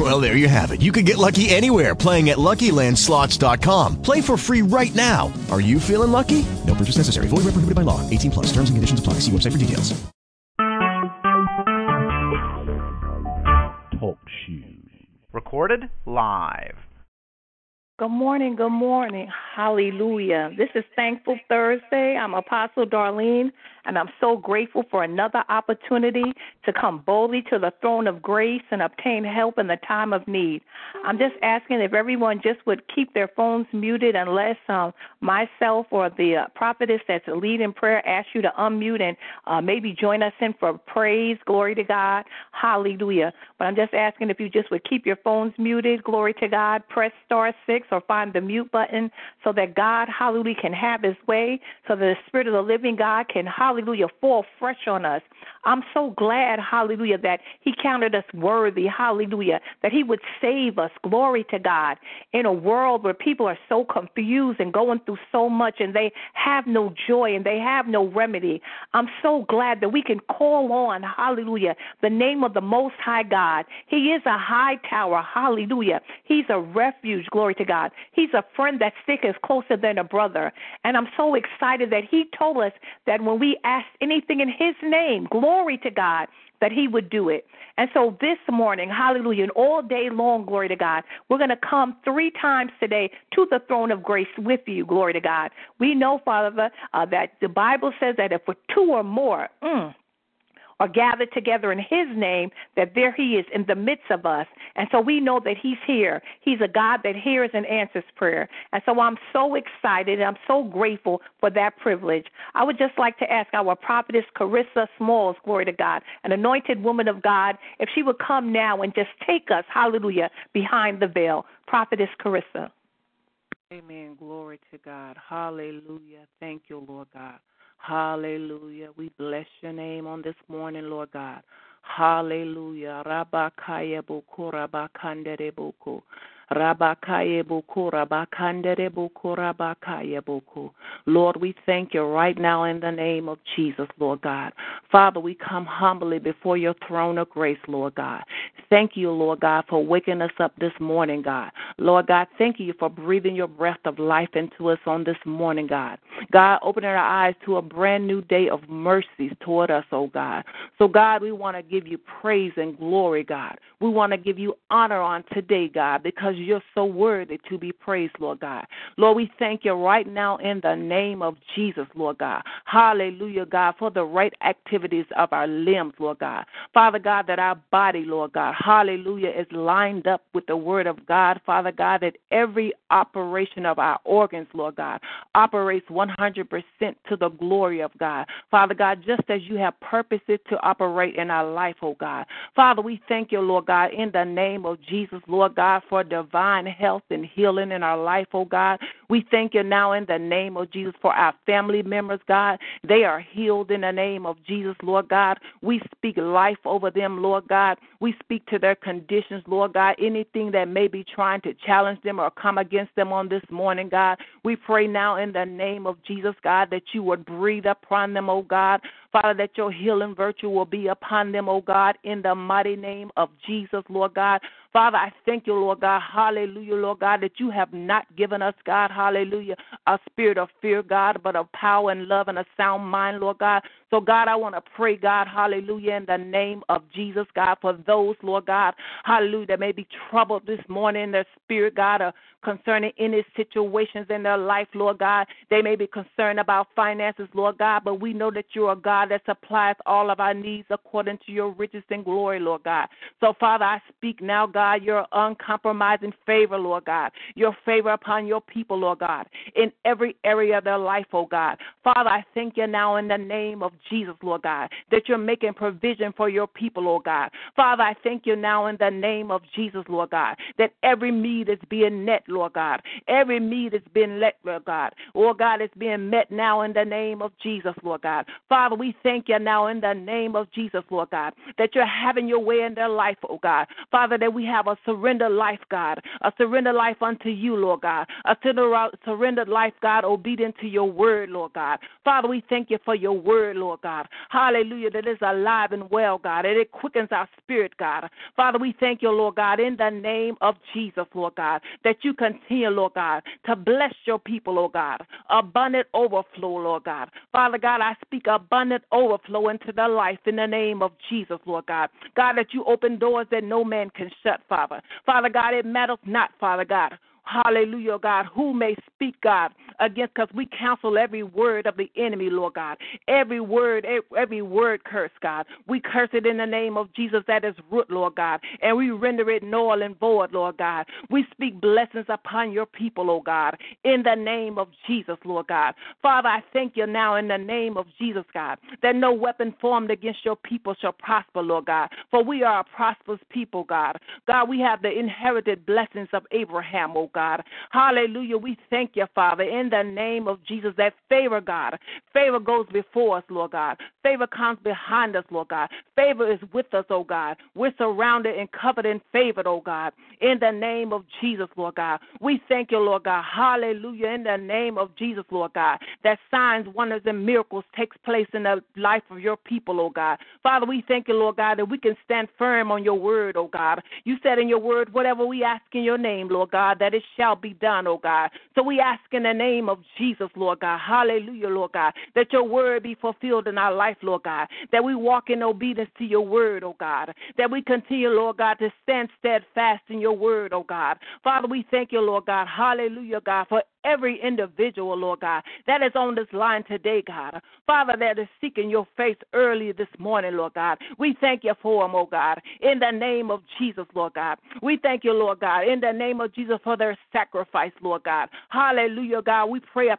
Well, there you have it. You can get lucky anywhere playing at LuckyLandSlots.com. Play for free right now. Are you feeling lucky? No purchase necessary. Void where prohibited by law. 18 plus. Terms and conditions apply. See website for details. Talk shoes. Recorded live. Good morning, good morning. Hallelujah. This is Thankful Thursday. I'm Apostle Darlene, and I'm so grateful for another opportunity to come boldly to the throne of grace and obtain help in the time of need. I'm just asking if everyone just would keep their phones muted unless um, myself or the uh, prophetess that's leading prayer asks you to unmute and uh, maybe join us in for praise. Glory to God. Hallelujah. But I'm just asking if you just would keep your phones muted. Glory to God. Press star six or find the mute button so that God, hallelujah, can have his way, so that the Spirit of the living God can, hallelujah, fall fresh on us. I'm so glad, hallelujah, that he counted us worthy, hallelujah, that he would save us. Glory to God. In a world where people are so confused and going through so much and they have no joy and they have no remedy, I'm so glad that we can call on, hallelujah, the name of the Most High God. He is a high tower, hallelujah. He's a refuge, glory to God. He's a friend that sticketh closer than a brother. And I'm so excited that he told us that when we ask anything in his name, glory to God, that he would do it. And so this morning, hallelujah, and all day long, glory to God, we're going to come three times today to the throne of grace with you, glory to God. We know, Father, uh, that the Bible says that if we're two or more, mm, are gathered together in His name, that there He is in the midst of us. And so we know that He's here. He's a God that hears and answers prayer. And so I'm so excited and I'm so grateful for that privilege. I would just like to ask our prophetess Carissa Smalls, glory to God, an anointed woman of God, if she would come now and just take us, hallelujah, behind the veil. Prophetess Carissa. Amen. Glory to God. Hallelujah. Thank you, Lord God. Hallelujah. We bless your name on this morning, Lord God. Hallelujah. Lord, we thank you right now in the name of Jesus, Lord God. Father, we come humbly before your throne of grace, Lord God. Thank you, Lord God, for waking us up this morning, God. Lord God, thank you for breathing your breath of life into us on this morning, God. God, opening our eyes to a brand new day of mercies toward us, oh God. So, God, we want to give you praise and glory, God. We want to give you honor on today, God, because you're so worthy to be praised, Lord God. Lord, we thank you right now in the name of Jesus, Lord God. Hallelujah, God, for the right activities of our limbs, Lord God. Father God, that our body, Lord God, hallelujah, is lined up with the word of God, Father God, that every operation of our organs, Lord God, operates 100% to the glory of God. Father God, just as you have purposed it to operate in our life, oh God. Father, we thank you, Lord God, in the name of Jesus, Lord God, for divine health and healing in our life, oh God. We thank you now in the name of Jesus for our family members, God. They are healed in the name of Jesus, Lord God. We speak life over them, Lord God. We speak to their conditions, Lord God. Anything that may be trying to challenge them or come against them on this morning, God. We pray now in the name of Jesus, God, that you would breathe upon them, oh God. Father, that your healing virtue will be upon them, oh God, in the mighty name of Jesus, Lord God. Father, I thank you, Lord God, hallelujah, Lord God, that you have not given us, God, hallelujah, a spirit of fear, God, but of power and love and a sound mind, Lord God. So, God, I want to pray, God, hallelujah, in the name of Jesus, God, for those, Lord God, hallelujah, that may be troubled this morning in their spirit, God, or concerning any situations in their life, Lord God. They may be concerned about finances, Lord God, but we know that you're a God that supplies all of our needs according to your riches and glory, Lord God. So, Father, I speak now, God, your uncompromising favor, Lord God, your favor upon your people, Lord God, in every area of their life, oh God. Father, I thank you now in the name of Jesus, Lord God, that you're making provision for your people, Lord God. Father, I thank you now in the name of Jesus, Lord God, that every need is being met, Lord God. Every need has been let, Lord God. Oh God, it's being met now in the name of Jesus, Lord God. Father, we thank you now in the name of Jesus, Lord God, that you're having your way in their life, oh God. Father, that we have a surrender life, God, a surrender life unto you, Lord God, a surrendered life, God, obedient to your word, Lord God. Father, we thank you for your word, Lord God. Hallelujah, that is alive and well, God, and it quickens our spirit, God. Father, we thank you, Lord God, in the name of Jesus, Lord God, that you continue, Lord God, to bless your people, Lord God. Abundant overflow, Lord God. Father God, I speak abundant overflow into their life in the name of Jesus, Lord God. God, that you open doors that no man can shut, Father. Father God, it matters not, Father God Hallelujah, God. Who may speak, God, against, because we counsel every word of the enemy, Lord God. Every word, every word curse, God. We curse it in the name of Jesus that is root, Lord God. And we render it null and void, Lord God. We speak blessings upon your people, oh God, in the name of Jesus, Lord God. Father, I thank you now in the name of Jesus, God, that no weapon formed against your people shall prosper, Lord God. For we are a prosperous people, God. God, we have the inherited blessings of Abraham, oh God. Hallelujah. We thank you, Father, in the name of Jesus, that favor, God. Favor goes before us, Lord God. Favor comes behind us, Lord God. Favor is with us, oh God. We're surrounded and covered in favor, oh God. In the name of Jesus, Lord God. We thank you, Lord God. Hallelujah. In the name of Jesus, Lord God. That signs, wonders, and miracles takes place in the life of your people, oh God. Father, we thank you, Lord God, that we can stand firm on your word, oh God. You said in your word, whatever we ask in your name, Lord God, that it shall be done, oh God. So we ask in the name of Jesus, Lord God, hallelujah, Lord God, that your word be fulfilled in our life, Lord God, that we walk in obedience to your word, oh God, that we continue, Lord God, to stand steadfast in your word, oh God. Father, we thank you, Lord God, hallelujah, God, for every individual, Lord God, that is on this line today, God. Father, that is seeking your face early this morning, Lord God. We thank you for them, oh God, in the name of Jesus, Lord God. We thank you, Lord God, in the name of Jesus for their sacrifice, Lord God. Hallelujah, God. We pray a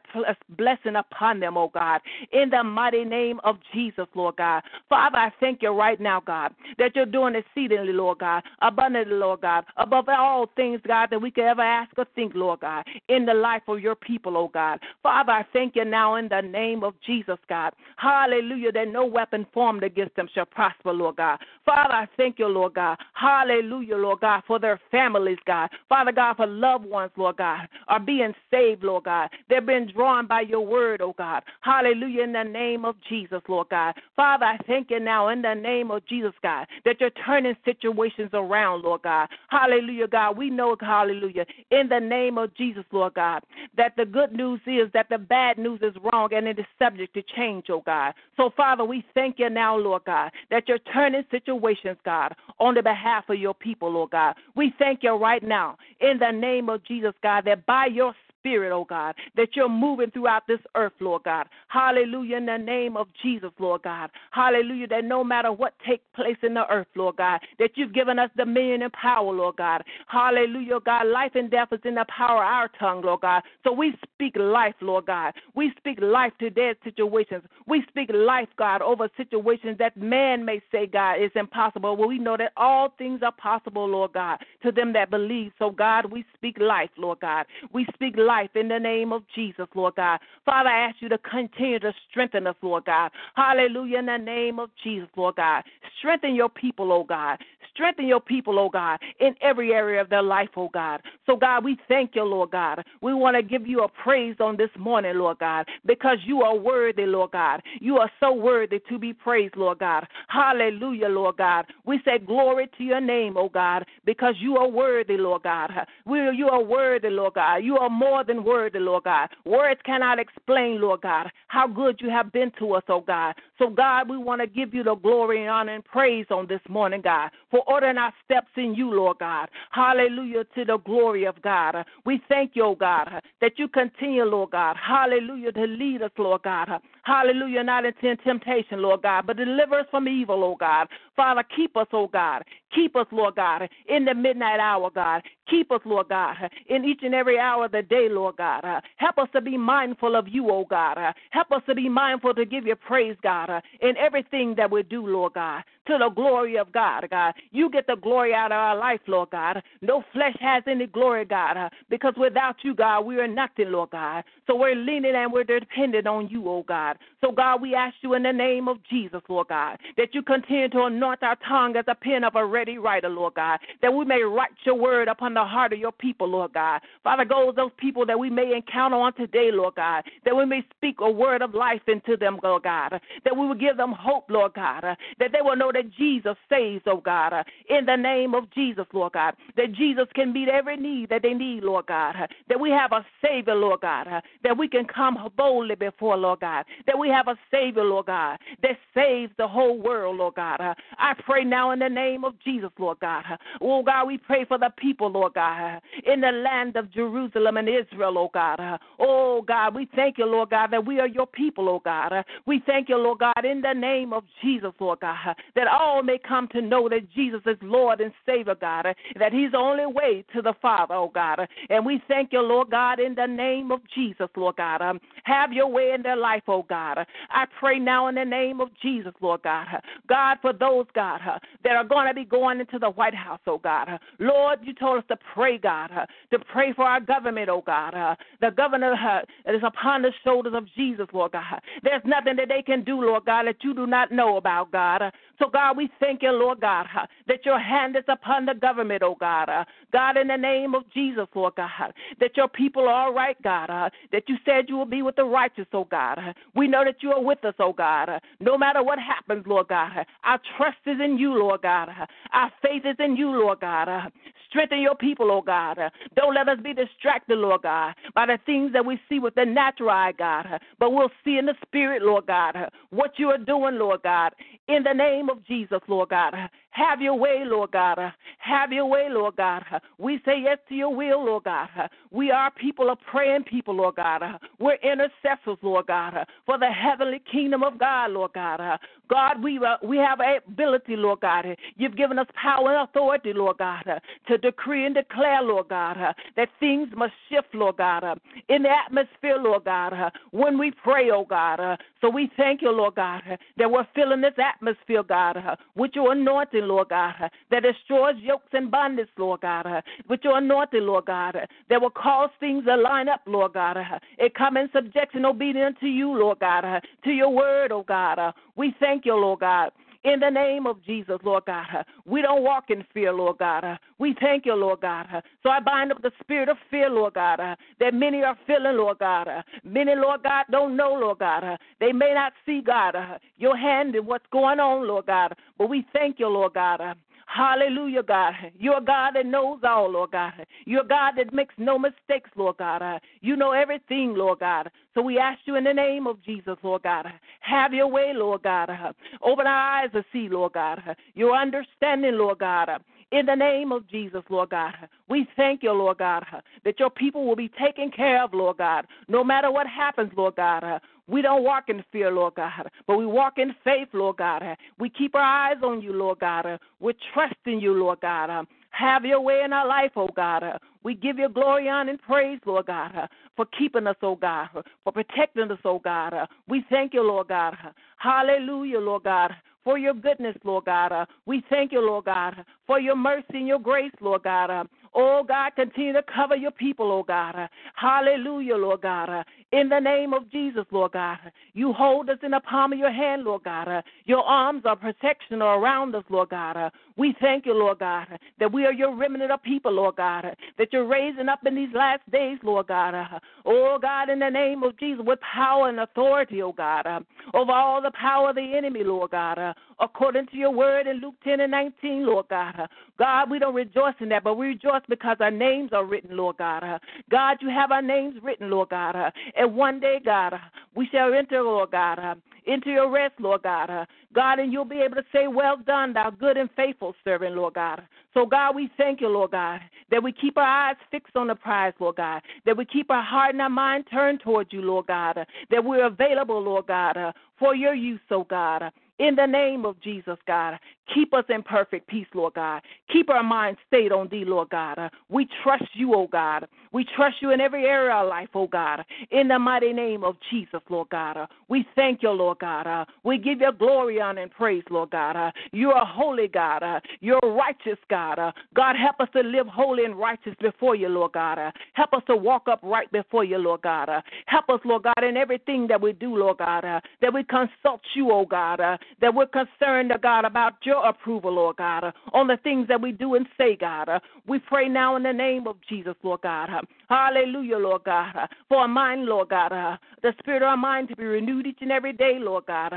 blessing upon them, oh God, in the mighty name of Jesus, Lord God. Father, I thank you right now, God, that you're doing exceedingly, Lord God, abundantly, Lord God, above all things, God, that we could ever ask or think, Lord God, in the life for your people, oh God. Father, I thank you now in the name of Jesus, God. Hallelujah, that no weapon formed against them shall prosper, Lord God. Father, I thank you, Lord God. Hallelujah, Lord God, for their families, God. Father God, for loved ones, Lord God, are being saved, Lord God. They've been drawn by your word, oh God. Hallelujah, in the name of Jesus, Lord God. Father, I thank you now in the name of Jesus, God, that you're turning situations around, Lord God. Hallelujah, God. We know, hallelujah, in the name of Jesus, Lord God, that the good news is that the bad news is wrong and it is subject to change, oh God. So, Father, we thank you now, Lord God, that you're turning situations, God, on the behalf of your people, Lord God. We thank you right now in the name of Jesus, God, that by your Spirit, oh God, that you're moving throughout this earth, Lord God. Hallelujah, in the name of Jesus, Lord God. Hallelujah, that no matter what takes place in the earth, Lord God, that you've given us dominion and power, Lord God. Hallelujah, oh God. Life and death is in the power of our tongue, Lord God. So we speak life, Lord God. We speak life to dead situations. We speak life, God, over situations that man may say, God, is impossible. Well, we know that all things are possible, Lord God, to them that believe. So, God, we speak life, Lord God. We speak life life in the name of Jesus, Lord God. Father, I ask you to continue to strengthen us, Lord God. Hallelujah, in the name of Jesus, Lord God. Strengthen your people, oh God. Strengthen your people, oh God, in every area of their life, oh God. So, God, we thank you, Lord God. We want to give you a praise on this morning, Lord God, because you are worthy, Lord God. You are so worthy to be praised, Lord God. Hallelujah, Lord God. We say glory to your name, oh God, because you are worthy, Lord God. We, you are worthy, Lord God. You are more than worthy, Lord God. Words cannot explain, Lord God, how good you have been to us, oh God. So, God, we want to give you the glory and honor and praise on this morning, God, for ordering our steps in you, Lord God. Hallelujah to the glory of God. We thank you, oh God, that you continue, Lord God. Hallelujah to lead us, Lord God. Hallelujah, not into temptation, Lord God, but deliver us from evil, oh God. Father, keep us, oh God. Keep us, Lord God, in the midnight hour, God. Keep us, Lord God, in each and every hour of the day, Lord God. Help us to be mindful of you, oh God. Help us to be mindful to give you praise, God, in everything that we do, Lord God to the glory of God, God. You get the glory out of our life, Lord God. No flesh has any glory, God, because without you, God, we are nothing, Lord God. So we're leaning and we're dependent on you, oh God. So, God, we ask you in the name of Jesus, Lord God, that you continue to anoint our tongue as a pen of a ready writer, Lord God, that we may write your word upon the heart of your people, Lord God. Father, go those people that we may encounter on today, Lord God, that we may speak a word of life into them, Lord God, that we will give them hope, Lord God, that they will know that Jesus saves, oh God, in the name of Jesus, Lord God, that Jesus can meet every need that they need, Lord God, that we have a Savior, Lord God, that we can come boldly before, Lord God, that we have a Savior, Lord God, that saves the whole world, Lord God. Uh, I pray now in the name of Jesus, Lord God. Uh, oh God, we pray for the people, Lord God, uh, in the land of Jerusalem and Israel, oh God. Oh God, we thank you, Lord God, that we are your people, oh God. We thank you, Lord God, in the name of Jesus, Lord God, that all may come to know that Jesus is Lord and Savior, God, that He's the only way to the Father, oh God. And we thank you, Lord God, in the name of Jesus, Lord God. Um, have your way in their life, oh God. I pray now in the name of Jesus, Lord God. God, for those, God, that are going to be going into the White House, oh God. Lord, you told us to pray, God, to pray for our government, oh God. The governor that is upon the shoulders of Jesus, Lord God. There's nothing that they can do, Lord God, that you do not know about, God. So, God, we thank you, Lord God, that your hand is upon the government, oh God. God, in the name of Jesus, Lord God, that your people are all right, God, that you said you will be with the righteous, oh God. We know that you are with us, oh God. No matter what happens, Lord God, our trust is in you, Lord God. Our faith is in you, Lord God. Strengthen your people, oh God. Don't let us be distracted, Lord God, by the things that we see with the natural eye, God. But we'll see in the spirit, Lord God, what you are doing, Lord God. In the name of Jesus, Lord God. Have your way, Lord God. Have your way, Lord God. We say yes to your will, Lord God. We are people of praying people, Lord God. We're intercessors, Lord God, for the heavenly kingdom of God, Lord God. God, we uh, we have ability, Lord God. You've given us power and authority, Lord God, to decree and declare, Lord God, that things must shift, Lord God, in the atmosphere, Lord God, when we pray, oh God. So we thank you, Lord God, that we're filling this atmosphere, God, with your anointing, Lord God, uh, that destroys yokes and bondage, Lord God, uh, with your anointing, Lord God, uh, that will cause things to line up, Lord God. It come in subjection, obedience to you, Lord God, to your word, oh God. We thank you, Lord God. In the name of Jesus, Lord God, uh, we don't walk in fear, Lord God. Uh, we thank you, Lord God. Uh, so I bind up the spirit of fear, Lord God, that many are feeling, Lord God. Many, Lord God, don't know, Lord God. They may not see, God, your hand in what's going on, Lord God. But we thank you, Lord God. Hallelujah, God. You're a God that knows all, Lord God. You're a God that makes no mistakes, Lord God. You know everything, Lord God. So we ask you in the name of Jesus, Lord God. Have your way, Lord God. Open our eyes to see, Lord God. Your understanding, Lord God. In the name of Jesus, Lord God, we thank you, Lord God, that your people will be taken care of, Lord God, no matter what happens, Lord God. We don't walk in fear, Lord God, but we walk in faith, Lord God. We keep our eyes on you, Lord God. We're trusting you, Lord God. Have your way in our life, oh God. We give you glory, honor, and praise, Lord God, for keeping us, oh God, for protecting us, oh God. We thank you, Lord God. Hallelujah, Lord God for your goodness, Lord God. Uh, we thank you, Lord God, for your mercy and your grace, Lord God. Oh, God, continue to cover your people, oh God. Hallelujah, Lord God. In the name of Jesus, Lord God. You hold us in the palm of your hand, Lord God. Your arms are protection are around us, Lord God. We thank you, Lord God, that we are your remnant of people, Lord God, that you're raising up in these last days, Lord God. Oh, God, in the name of Jesus, with power and authority, oh God, over all the power of the enemy, Lord God, according to your word in Luke 10 and 19, Lord God. God, we don't rejoice in that, but we rejoice because our names are written, Lord God. Uh, God, you have our names written, Lord God. Uh, and one day, God, uh, we shall enter, Lord God, into your rest, Lord God. God, and you'll be able to say, Well done, thou good and faithful servant, Lord God. So, God, we thank you, Lord God, that we keep our eyes fixed on the prize, Lord God, that we keep our heart and our mind turned towards you, Lord God, that we're available, Lord God, for your use, oh God. In the name of Jesus, God, keep us in perfect peace, Lord God. Keep our minds stayed on thee, Lord God. Uh, we trust you, oh God. We trust you in every area of life, oh God. In the mighty name of Jesus, Lord God. Uh, we thank you, Lord God. Uh, we give you glory, honor, and praise, Lord God. Uh, you're a holy God. Uh, you're a righteous God. Uh, God, help us to live holy and righteous before you, Lord God. Uh, help us to walk upright before you, Lord God. Uh, help us, Lord God, in everything that we do, Lord God, uh, that we consult you, oh God, uh, that we're concerned, uh, God, about your approval, Lord God, uh, on the things that we do and say, God. Uh, we pray now in the name of Jesus, Lord God. Uh, hallelujah, Lord God, for our mind, Lord God, the spirit of our mind to be renewed each and every day, Lord God,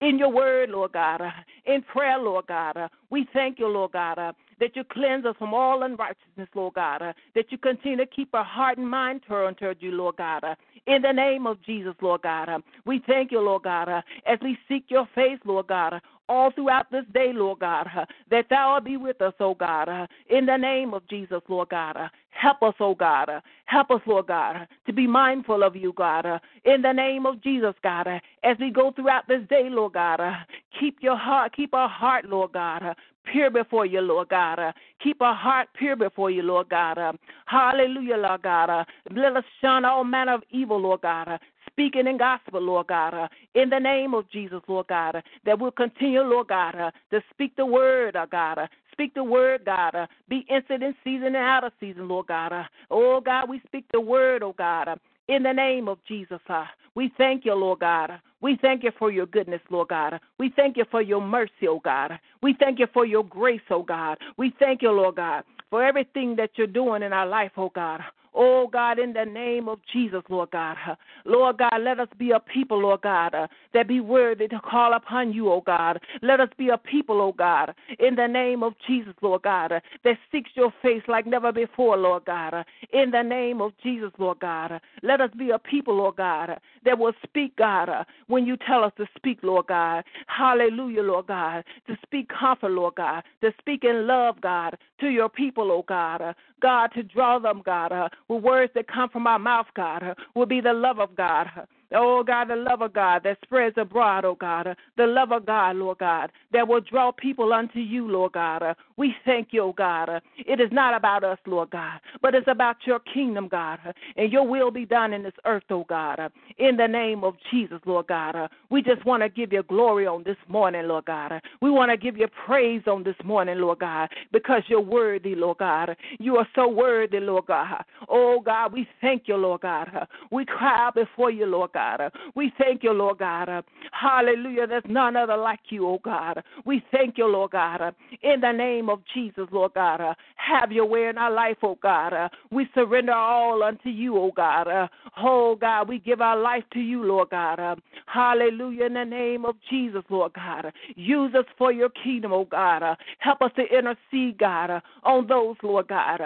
in your word, Lord God, in prayer, Lord God. We thank you, Lord God. Uh, that you cleanse us from all unrighteousness, Lord God, uh, that you continue to keep our heart and mind turned toward you, Lord God, uh, in the name of Jesus, Lord God. Uh, we thank you, Lord God, uh, as we seek your face, Lord God, uh, all throughout this day, Lord God, uh, that thou be with us, oh God, uh, in the name of Jesus, Lord God. Uh, help us, oh God. Uh, help us, Lord God, uh, to be mindful of you, God, uh, in the name of Jesus, God. Uh, as we go throughout this day, Lord God, uh, keep your heart, keep our heart, Lord God, uh, pure before you, Lord God. Uh, keep our heart pure before you, Lord God. Uh, hallelujah, Lord God. Uh, let us shun all manner of evil, Lord God. Uh, speaking in gospel, Lord God, uh, in the name of Jesus, Lord God, uh, that we'll continue, Lord God, to speak the word, uh, God, speak the word, God. Uh, be instant in season and out of season, Lord God. Uh, oh, God, we speak the word, oh, God. Uh, in the name of Jesus, uh, we thank you, Lord God. We thank you for your goodness, Lord God. We thank you for your mercy, oh God. We thank you for your grace, oh God. We thank you, Lord God, for everything that you're doing in our life, oh God. Oh God, in the name of Jesus, Lord God. Lord God, let us be a people, Lord God, uh, that be worthy to call upon you, oh God. Let us be a people, oh God, in the name of Jesus, Lord God, uh, that seeks your face like never before, Lord God. Uh, in the name of Jesus, Lord God. Let us be a people, Lord God, that will speak, God, when you tell us to speak, Lord God. Hallelujah, Lord God. To speak comfort, Lord God. To speak in love, God, to your people, oh God. God, to draw them, God, uh, words that come from our mouth, God, will be the love of God. Oh God, the love of God that spreads abroad, oh God, uh, the love of God, Lord God, that will draw people unto you, Lord God. Uh, we thank you, oh God. Uh, it is not about us, Lord God, but it's about your kingdom, God, and your will be done in this earth, oh God. In the name of Jesus, Lord God, we just want to give you glory on this morning, Lord God. We want to give you praise on this morning, Lord God, because you're worthy, Lord God. You are so worthy, Lord God. Oh God, we thank you, Lord God. We cry before you, Lord God. We thank you, Lord God. Hallelujah. There's none other like you, oh God. We thank you, Lord God. In the name of Jesus, Lord God. Have your way in our life, oh God. We surrender all unto you, oh God. Oh God, we give our life to you, Lord God. Hallelujah. In the name of Jesus, Lord God. Use us for your kingdom, oh God. Help us to intercede, God, on those, Lord God,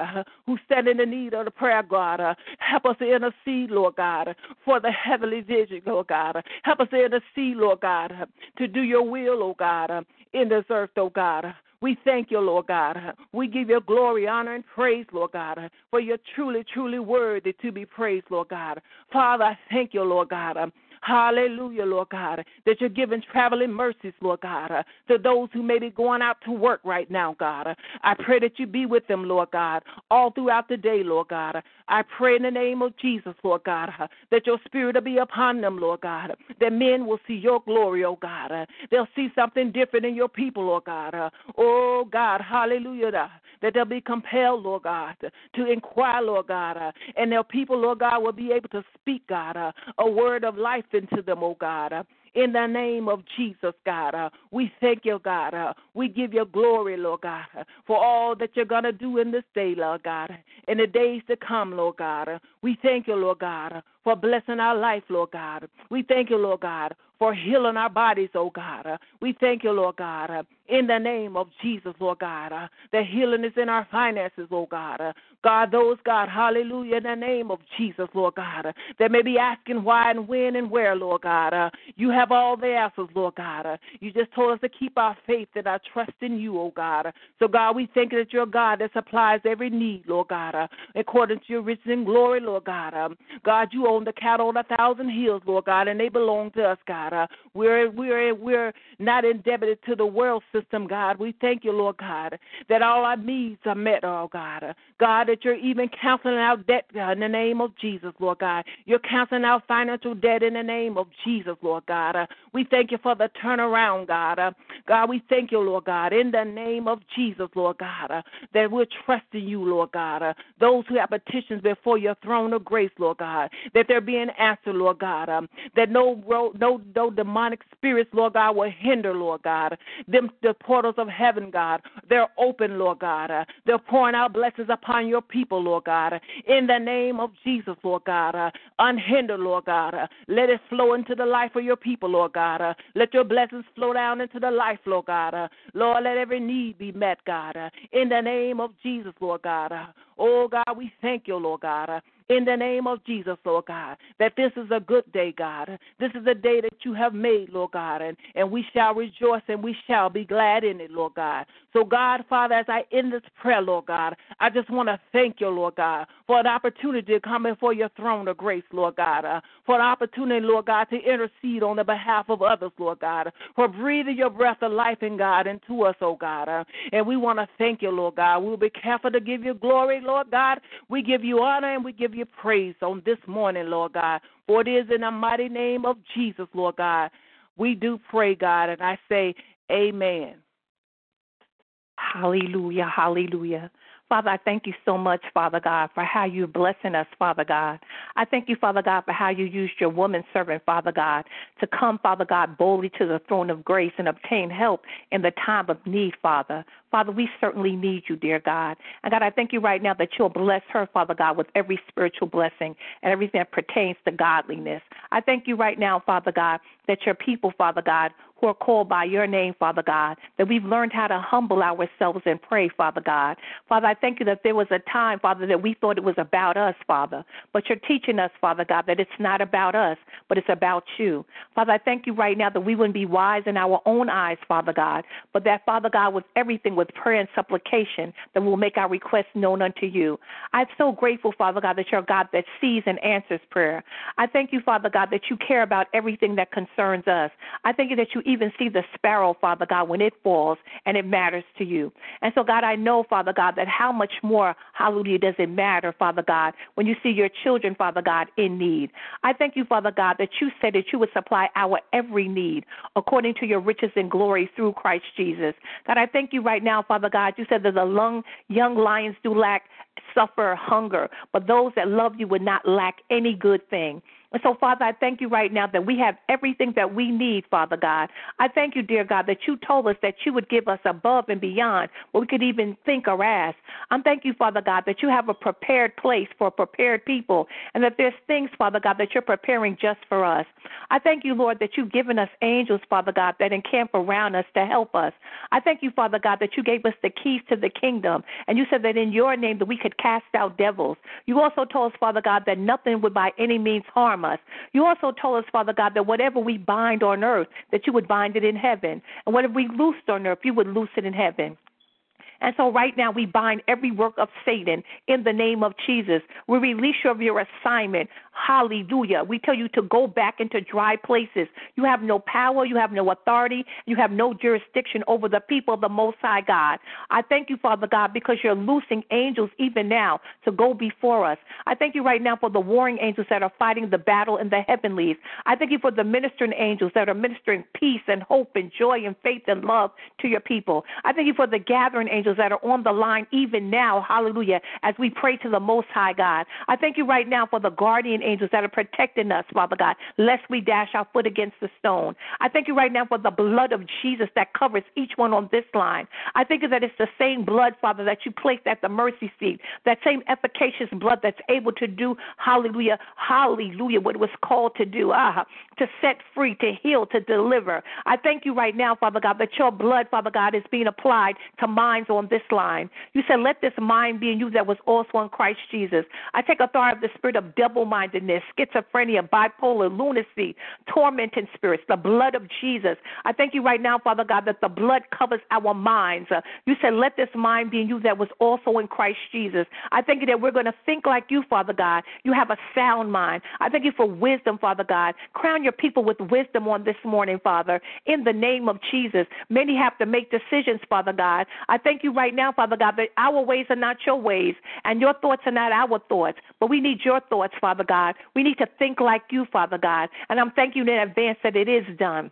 who stand in the need of the prayer, God. Help us to intercede, Lord God, for the heavenly vision, Lord God. Help us to intercede, Lord God, to do your will, oh God, in this earth, oh God. We thank you, Lord God. We give you glory, honor, and praise, Lord God, for you're truly, truly worthy to be praised, Lord God. Father, I thank you, Lord God. Hallelujah, Lord God, that you're giving traveling mercies, Lord God, uh, to those who may be going out to work right now, God. I pray that you be with them, Lord God, all throughout the day, Lord God. I pray in the name of Jesus, Lord God, uh, that your spirit will be upon them, Lord God, that men will see your glory, oh God. Uh, they'll see something different in your people, Lord God. Oh God, hallelujah, that they'll be compelled, Lord God, to inquire, Lord God, and their people, Lord God, will be able to speak, God, a word of life into them, oh God. Uh, in the name of Jesus, God. Uh, we thank you, God. Uh, we give you glory, Lord God, for all that you're going to do in this day, Lord God, in the days to come, Lord God. We thank you, Lord God, for blessing our life, Lord God. We thank you, Lord God, for healing our bodies, oh God. We thank you, Lord God, in the name of Jesus, Lord God. The healing is in our finances, oh God. God, those, God, hallelujah, in the name of Jesus, Lord God, that may be asking why and when and where, Lord God. You have all the answers, Lord God. You just told us to keep our faith and our trust in you, oh God. So, God, we thank you that you're God that supplies every need, Lord God, according to your riches and glory, Lord God. God, you own the cattle on a thousand hills, Lord God, and they belong to us, God. Uh, we're we're we're not indebted to the world system, God. We thank you, Lord God, that all our needs are met, oh God. Uh, God, that you're even canceling out debt in the name of Jesus, Lord God. You're canceling out financial debt in the name of Jesus, Lord God. Uh, we thank you for the turnaround, God. Uh, God, we thank you, Lord God, in the name of Jesus, Lord God, uh, that we're trusting you, Lord God. Uh, those who have petitions before your throne of grace, Lord God, that they're being answered, Lord God. Um, that no no no demonic spirits, Lord God, will hinder, Lord God. Them the portals of heaven, God, they're open, Lord God. Uh, they're pouring out blessings upon your people, Lord God. In the name of Jesus, Lord God, uh, unhindered, Lord God. Uh, let it flow into the life of your people, Lord God. Uh, let your blessings flow down into the life, Lord God. Uh, Lord, let every need be met, God. Uh, in the name of Jesus, Lord God. Oh God, we thank you, Lord God. Uh, in the name of Jesus, Lord God, that this is a good day, God. This is a day that you have made, Lord God, and, and we shall rejoice and we shall be glad in it, Lord God. So, God, Father, as I end this prayer, Lord God, I just want to thank you, Lord God, for an opportunity to come before your throne of grace, Lord God, uh, for an opportunity, Lord God, to intercede on the behalf of others, Lord God, for breathing your breath of life in God into us, oh God. Uh, and we want to thank you, Lord God. We'll be careful to give you glory, Lord God. We give you honor and we give you praise on this morning, Lord God. For it is in the mighty name of Jesus, Lord God. We do pray, God, and I say, Amen. Hallelujah, hallelujah. Father, I thank you so much, Father God, for how you're blessing us, Father God. I thank you, Father God, for how you used your woman servant, Father God, to come, Father God, boldly to the throne of grace and obtain help in the time of need, Father. Father, we certainly need you, dear God. And God, I thank you right now that you'll bless her, Father God, with every spiritual blessing and everything that pertains to godliness. I thank you right now, Father God, that your people, Father God, who are called by your name, Father God, that we've learned how to humble ourselves and pray, Father God. Father, I thank you that there was a time, Father, that we thought it was about us, Father. But you're teaching us, Father God, that it's not about us, but it's about you. Father, I thank you right now that we wouldn't be wise in our own eyes, Father God, but that, Father God, with everything, with prayer and supplication, that we'll make our requests known unto you. I'm so grateful, Father God, that you're God that sees and answers prayer. I thank you, Father God, that you care about everything that concerns us. I thank you that you even see the sparrow, Father God, when it falls and it matters to you. And so, God, I know, Father God, that how much more, hallelujah, does it matter, Father God, when you see your children, Father God, in need. I thank you, Father God, that you said that you would supply our every need according to your riches and glory through Christ Jesus. God, I thank you right now, Father God. You said that the young, young lions do lack suffer hunger, but those that love you would not lack any good thing. And so, Father, I thank you right now that we have everything that we need, Father God. I thank you, dear God, that you told us that you would give us above and beyond what we could even think or ask. I'm thank you, Father God, that you have a prepared place for prepared people and that there's things, Father God, that you're preparing just for us. I thank you, Lord, that you've given us angels, Father God, that encamp around us to help us. I thank you, Father God, that you gave us the keys to the kingdom and you said that in your name that we could cast out devils. You also told us, Father God, that nothing would by any means harm us. You also told us, Father God, that whatever we bind on earth, that you would bind it in heaven. And whatever we loosed on earth, you would loose it in heaven. And so right now we bind every work of Satan in the name of Jesus. We release you of your assignment. Hallelujah. We tell you to go back into dry places. You have no power, you have no authority, you have no jurisdiction over the people of the Most High God. I thank you, Father God, because you're loosing angels even now to go before us. I thank you right now for the warring angels that are fighting the battle in the heavenlies. I thank you for the ministering angels that are ministering peace and hope and joy and faith and love to your people. I thank you for the gathering angels that are on the line even now, hallelujah, as we pray to the Most High God. I thank you right now for the guardian angels that are protecting us, Father God, lest we dash our foot against the stone. I thank you right now for the blood of Jesus that covers each one on this line. I think that it's the same blood, Father, that you placed at the mercy seat, that same efficacious blood that's able to do, hallelujah, hallelujah, what it was called to do, ah, to set free, to heal, to deliver. I thank you right now, Father God, that your blood, Father God, is being applied to minds on this line. You said, let this mind be in you that was also in Christ Jesus. I take authority of the spirit of double mindedness, schizophrenia, bipolar, lunacy, tormenting spirits, the blood of Jesus. I thank you right now, Father God, that the blood covers our minds. You said, let this mind be in you that was also in Christ Jesus. I thank you that we're going to think like you, Father God. You have a sound mind. I thank you for wisdom, Father God. Crown your people with wisdom on this morning, Father, in the name of Jesus. Many have to make decisions, Father God. I thank you right now, Father God, that our ways are not your ways and your thoughts are not our thoughts, but we need your thoughts, Father God. We need to think like you, Father God. And I'm thanking you in advance that it is done.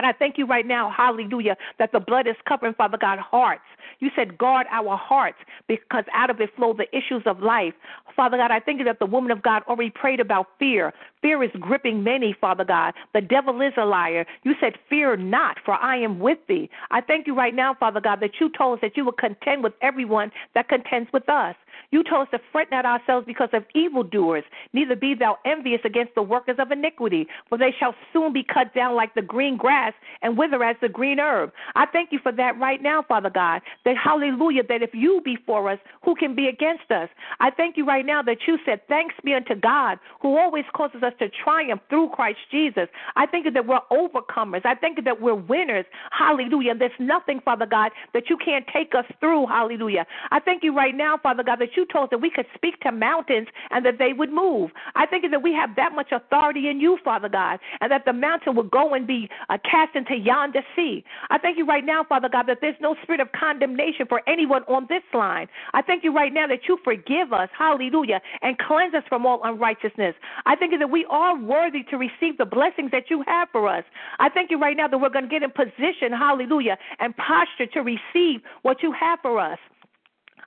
God, I thank you right now, hallelujah, that the blood is covering, Father God, hearts. You said, guard our hearts because out of it flow the issues of life. Father God, I thank you that the woman of God already prayed about fear. Fear is gripping many, Father God. The devil is a liar. You said, Fear not, for I am with thee. I thank you right now, Father God, that you told us that you will contend with everyone that contends with us. You told us to fret not ourselves because of evildoers, neither be thou envious against the workers of iniquity, for they shall soon be cut down like the green grass and wither as the green herb. I thank you for that right now, Father God, that hallelujah, that if you be for us, who can be against us? I thank you right now that you said, Thanks be unto God, who always causes us to triumph through Christ Jesus. I thank you that we're overcomers. I thank you that we're winners. Hallelujah. There's nothing, Father God, that you can't take us through. Hallelujah. I thank you right now, Father God, that you told us that we could speak to mountains and that they would move. I think that we have that much authority in you, Father God, and that the mountain will go and be uh, cast into yonder sea. I thank you right now, Father God, that there's no spirit of condemnation for anyone on this line. I thank you right now that you forgive us, hallelujah, and cleanse us from all unrighteousness. I thank you that we are worthy to receive the blessings that you have for us. I thank you right now that we're going to get in position, hallelujah, and posture to receive what you have for us.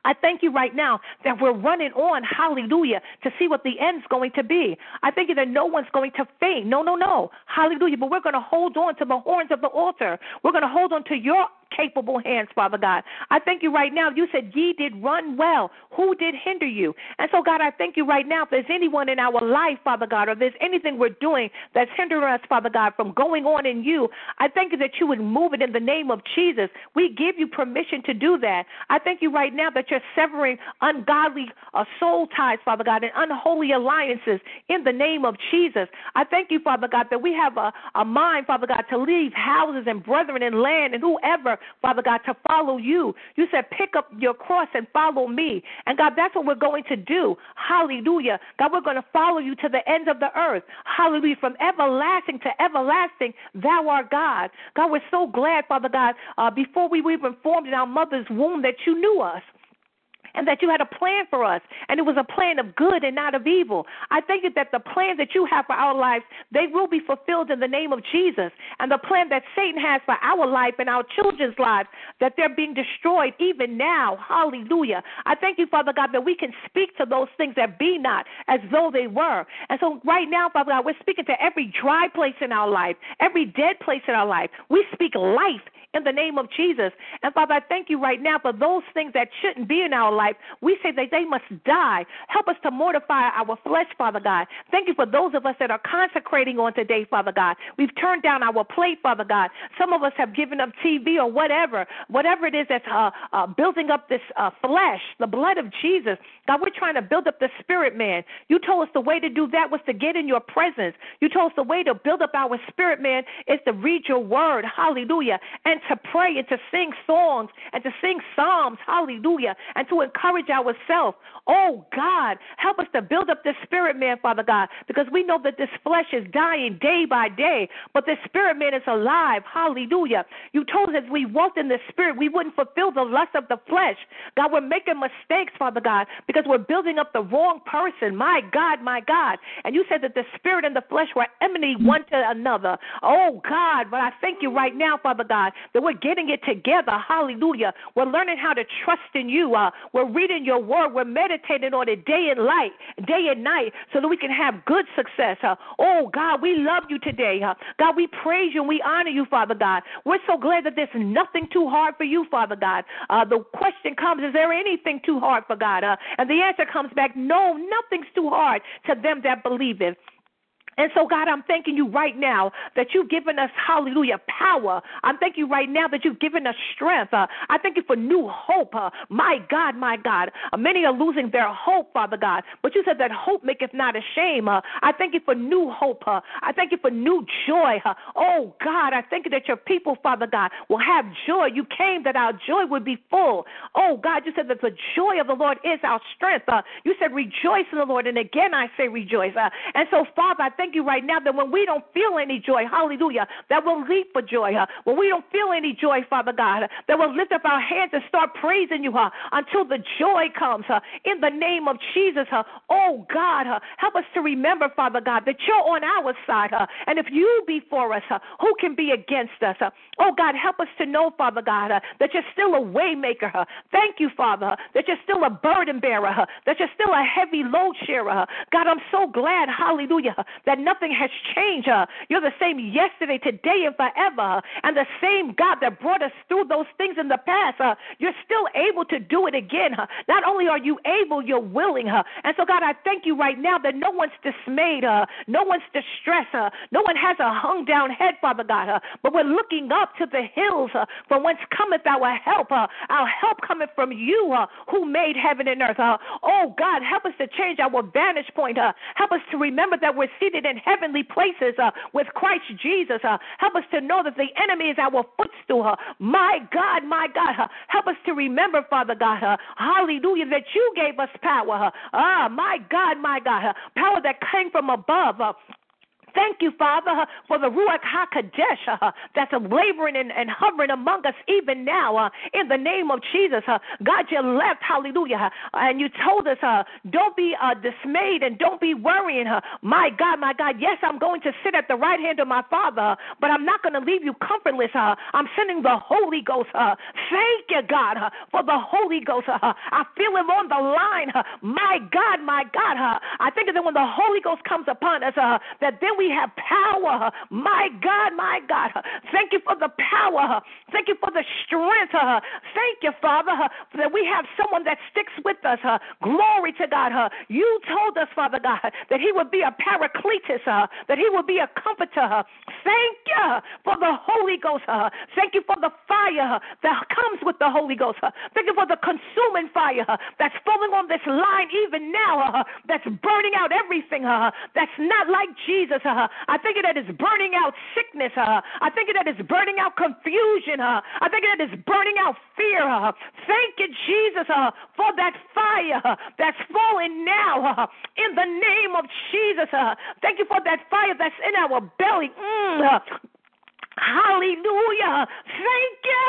I thank you right now that we're running on, hallelujah, to see what the end's going to be. I thank you that no one's going to faint. No, no, no. Hallelujah. But we're going to hold on to the horns of the altar. We're going to hold on to your capable hands, Father God. I thank you right now. You said ye did run well. Who did hinder you? And so, God, I thank you right now. If there's anyone in our life, Father God, or there's anything we're doing that's hindering us, Father God, from going on in you, I thank you that you would move it in the name of Jesus. We give you permission to do that. I thank you right now that you're severing ungodly uh, soul ties, Father God, and unholy alliances in the name of Jesus. I thank you, Father God, that we have a, a mind, Father God, to leave houses and brethren and land and whoever Father God, to follow you. You said, pick up your cross and follow me. And God, that's what we're going to do. Hallelujah. God, we're going to follow you to the ends of the earth. Hallelujah. From everlasting to everlasting, thou art God. God, we're so glad, Father God, uh, before we were even formed in our mother's womb, that you knew us and that you had a plan for us, and it was a plan of good and not of evil. I thank you that the plan that you have for our lives, they will be fulfilled in the name of Jesus. And the plan that Satan has for our life and our children's lives, that they're being destroyed even now. Hallelujah. I thank you, Father God, that we can speak to those things that be not as though they were. And so right now, Father God, we're speaking to every dry place in our life, every dead place in our life. We speak life in the name of Jesus. And Father, I thank you right now for those things that shouldn't be in our life. We say that they must die. Help us to mortify our flesh, Father God. Thank you for those of us that are consecrating on today, Father God. We've turned down our plate, Father God. Some of us have given up TV or whatever, whatever it is that's uh, uh, building up this uh, flesh, the blood of Jesus. God, we're trying to build up the spirit, man. You told us the way to do that was to get in your presence. You told us the way to build up our spirit, man, is to read your word. Hallelujah. And to pray and to sing songs and to sing psalms, hallelujah, and to encourage ourselves. Oh God, help us to build up the spirit man, Father God, because we know that this flesh is dying day by day, but the spirit man is alive. Hallelujah. You told us if we walked in the spirit, we wouldn't fulfill the lust of the flesh. God, we're making mistakes, Father God, because we're building up the wrong person. My God, my God. And you said that the spirit and the flesh were enmity one to another. Oh God, but I thank you right now, Father God, that we're getting it together. Hallelujah. We're learning how to trust in you. Uh, we're reading your word. We're meditating on it day and light, day and night, so that we can have good success. Uh, oh, God, we love you today. Uh, God, we praise you and we honor you, Father God. We're so glad that there's nothing too hard for you, Father God. Uh, the question comes, is there anything too hard for God? Uh, and the answer comes back, no, nothing's too hard to them that believe it. And so, God, I'm thanking you right now that you've given us, hallelujah, power. I'm thanking you right now that you've given us strength. Uh, I thank you for new hope. Uh, my God, my God. Uh, many are losing their hope, Father God. But you said that hope maketh not ashamed. Uh, I thank you for new hope. Uh, I thank you for new joy. Uh, oh, God, I thank you that your people, Father God, will have joy. You came that our joy would be full. Oh, God, you said that the joy of the Lord is our strength. Uh, you said rejoice in the Lord. And again, I say rejoice. Uh, and so, Father, I thank you right now that when we don't feel any joy, hallelujah, that we'll leap for joy. Uh, when we don't feel any joy, Father God, that we'll lift up our hands and start praising you uh, until the joy comes uh, in the name of Jesus. Uh, oh God, uh, help us to remember, Father God, that you're on our side. Uh, and if you be for us, uh, who can be against us? Uh, oh God, help us to know, Father God, uh, that you're still a waymaker. Uh, thank you, Father, that you're still a burden bearer, uh, that you're still a heavy load sharer. Uh, God, I'm so glad, hallelujah, that nothing has changed. Uh, you're the same yesterday, today, and forever. And the same God that brought us through those things in the past, uh, you're still able to do it again. Uh. Not only are you able, you're willing. Uh. And so, God, I thank you right now that no one's dismayed, uh, no one's distressed, uh, no one has a hung down head, Father God, uh, but we're looking up to the hills uh, from whence cometh our help. Uh, our help cometh from you uh, who made heaven and earth. Uh, oh, God, help us to change our vantage point. Uh, help us to remember that we're seated in heavenly places uh, with Christ Jesus. Uh, help us to know that the enemy is our footstool. Uh, my God, my God, uh, help us to remember, Father God, uh, hallelujah, that you gave us power. Uh, ah, my God, my God, uh, power that came from above. Uh, Thank you, Father, for the Ruach HaKodesh uh, that's laboring and, and, hovering among us even now uh, in the name of Jesus. Uh, God, you left, hallelujah, uh, and you told us, uh, don't be uh, dismayed and don't be worrying. My God, my God, yes, I'm going to sit at the right hand of my Father, but I'm not going to leave you comfortless. I'm sending the Holy Ghost. thank you, God, for the Holy Ghost. I feel him on the line. my God, my God, I think that when the Holy Ghost comes upon us, that then we have power. My God, my God. Thank you for the power. Thank you for the strength. Thank you, Father, that we have someone that sticks with us. Glory to God. You told us, Father God, that He would be a paracletus, that He would be a comforter. Thank you for the Holy Ghost. Thank you for the fire that comes with the Holy Ghost. Thank you for the consuming fire that's falling on this line even now, that's burning out everything that's not like Jesus. Uh, I think that is burning out sickness. Uh, I think that is burning out confusion. Uh, I think that is burning out fear. Uh, thank you, Jesus, uh, for that fire uh, that's falling now uh, in the name of Jesus. Uh, thank you for that fire that's in our belly. Mm, uh, Hallelujah. Thank you.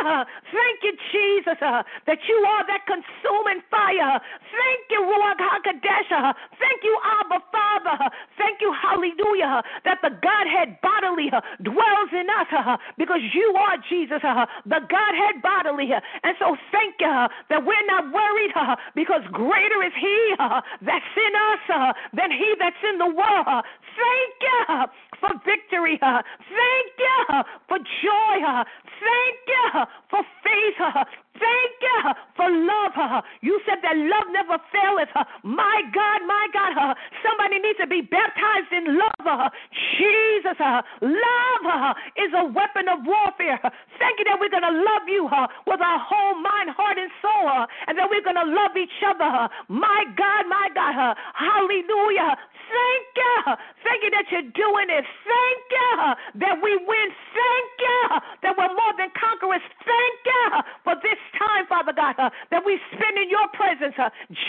Thank you, Jesus, uh, that you are that consuming fire. Thank you, Ruach HaKodesh. Thank you, Abba Father. Thank you, hallelujah, that the Godhead bodily uh, dwells in us uh, because you are Jesus, uh, the Godhead bodily. And so thank you that we're not worried because greater is He that's in us than He that's in the world. Thank you for victory. Thank you for joy. Uh, thank you uh, for faith. Uh, Thank you for love. You said that love never faileth. My God, my God, somebody needs to be baptized in love. Jesus, love is a weapon of warfare. Thank you that we're going to love you with our whole mind, heart, and soul, and that we're going to love each other. My God, my God, hallelujah. Thank you. Thank you that you're doing it. Thank you that we win. Thank you that we're more than conquerors. Thank you for this time, Father God, that we spend in your presence.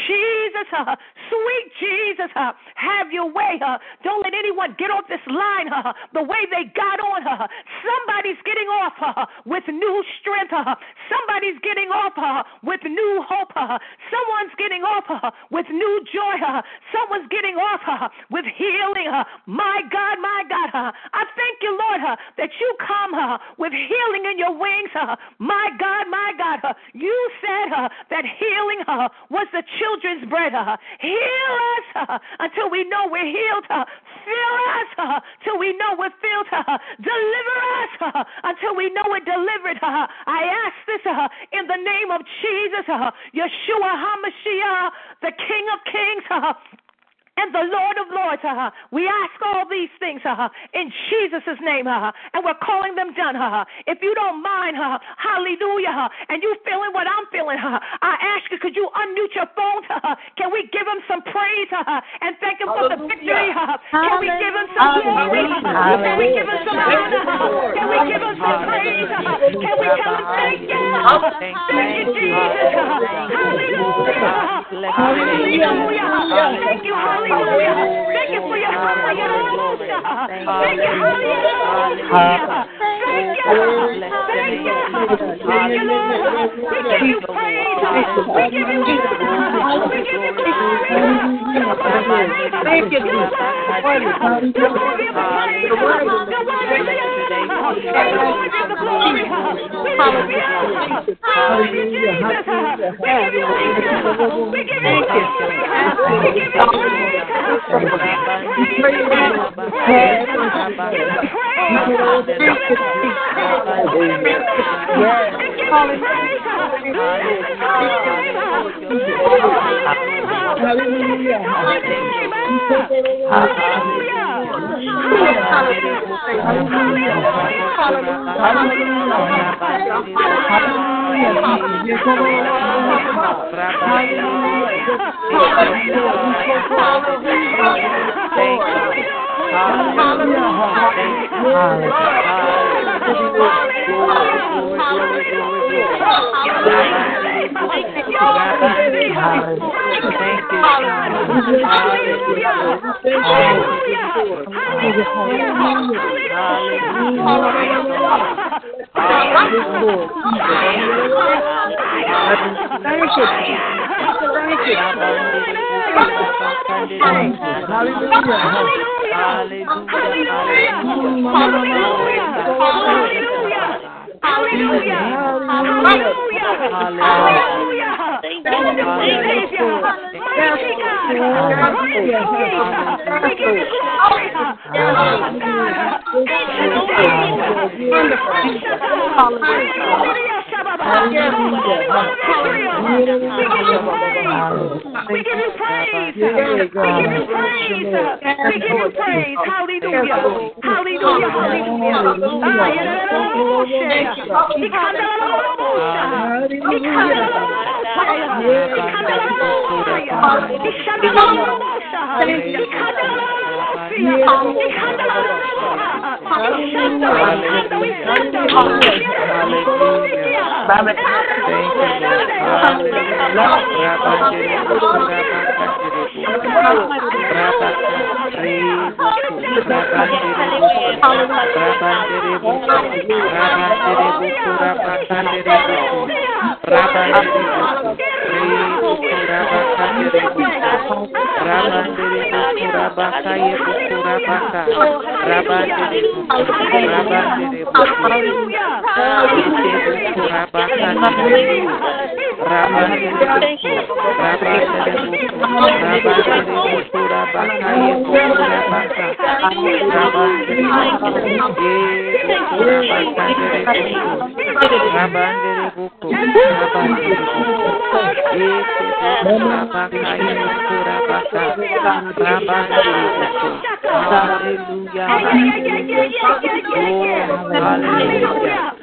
Jesus, sweet Jesus, have your way. Don't let anyone get off this line the way they got on. Somebody's getting off with new strength. Somebody Somebody's getting off uh, with new hope. Uh, someone's getting off uh, with new joy. Uh, someone's getting off uh, with healing. Uh, my God, my God. Uh, I thank you, Lord, uh, that you come uh, with healing in your wings. Uh, my God, my God. You said uh, that healing uh, was the children's bread. Uh, heal us uh, until we know we're healed. Uh, fill us uh, till we know we're filled. Deliver us until we know we're delivered. I ask this in the name of Jesus, Yeshua HaMashiach, the King of Kings. And the Lord of Lords. Uh, we ask all these things uh, in Jesus' name, uh, and we're calling them done. Uh, if you don't mind, uh, hallelujah, uh, and you feeling what I'm feeling, uh, I ask you, could you unmute your phone? Uh, can we give him some praise uh, and thank him for the victory? Uh, can we give him some glory? Uh, can we give him some honor? Uh, can we give him some praise? Uh, can we tell him thank you? Thank you, Jesus. Hallelujah. Hallelujah. Thank you, hallelujah. Thank you for your hallelujah. Thank you, hallelujah. Thank you. Thank you. Thank you, Lord. We give you praise. We give you honor. We give you glory. Thank you, Jesus. The glory of the praise. The word of the honor. The Of the love you. Hallelujah. We give you honor. We give you glory. We give you praise. We give you praise. We give you praise. We give you praise. Hallelujah. Hallelujah.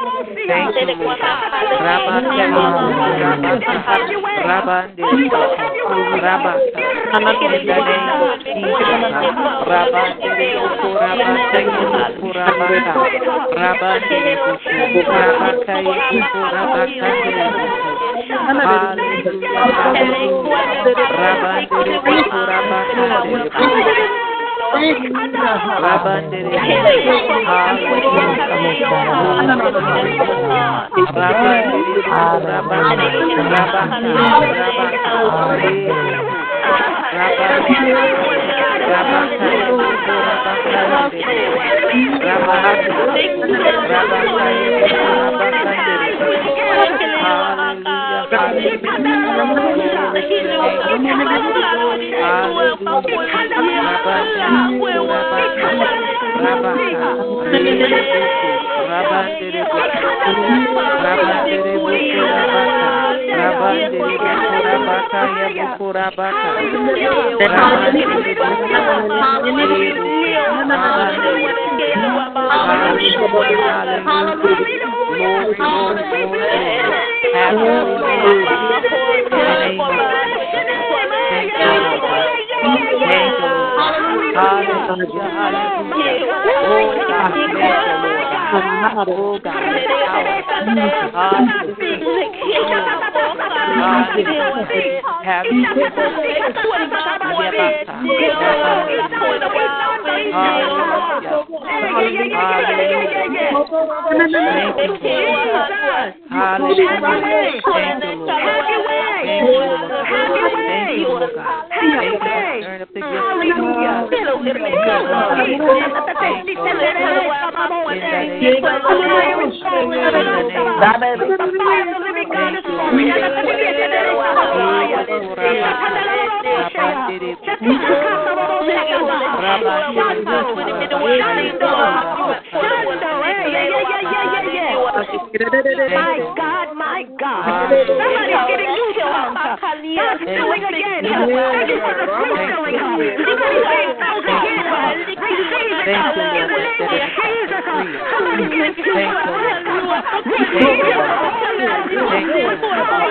Rabba, Hallelujah. Rabba bakaya bukura Hallelujah. Hallelujah. My God, my God. Somebody's getting new tongues. God's doing again. I just heard a refilling. Somebody's getting tongues again. Receive it. In the name of Jesus. Hallelujah. Lift your voice. Receive it.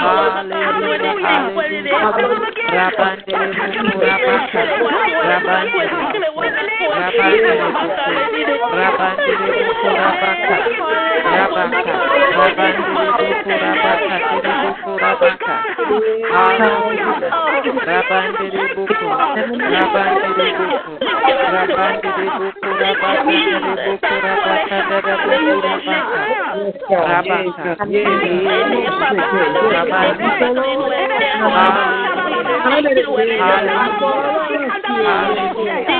Hallelujah. Hallelujah. Hallelujah.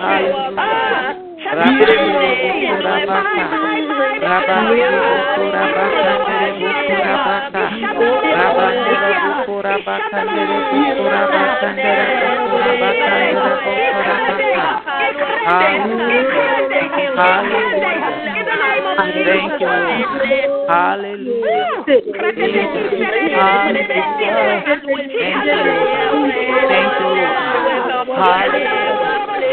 Thank you. Hallelujah. Hallelujah. Hallelujah.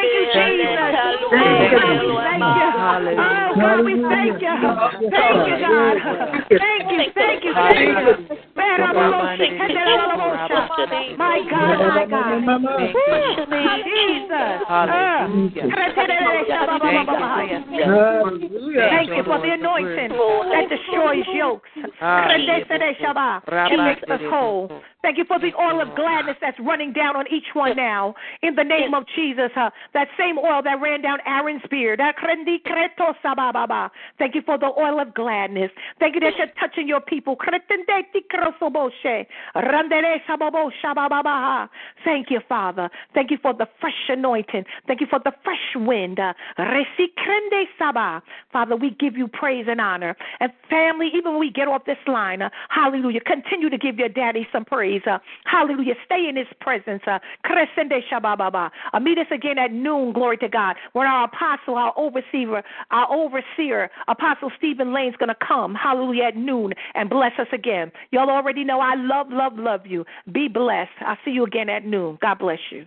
Jesus. Hallelujah. Oh, God, we thank you. Thank you, God. Thank you, thank you, thank you. My God, my God. Jesus. Thank you. For the anointing that destroys yokes. It makes us whole. Thank you for the oil of gladness that's running down on each one now. In the name of Jesus, uh, that same oil that ran down Aaron's beard. Thank you for the oil of gladness. Thank you that you're touching your people. Thank you, Father. Thank you for the fresh anointing. Thank you for the fresh wind. Father, we give you praise and honor. And family, even when we get off this line, uh, hallelujah, continue to give your daddy some praise. Uh, hallelujah. Stay in his presence. Uh, uh, meet us again at noon, glory to God, when our apostle, our overseer, our overseer, Apostle Stephen Lane's going to come, hallelujah, at noon and bless us again. Y'all already know I love, love, love you. Be blessed. I'll see you again at noon. God bless you.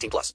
18 plus.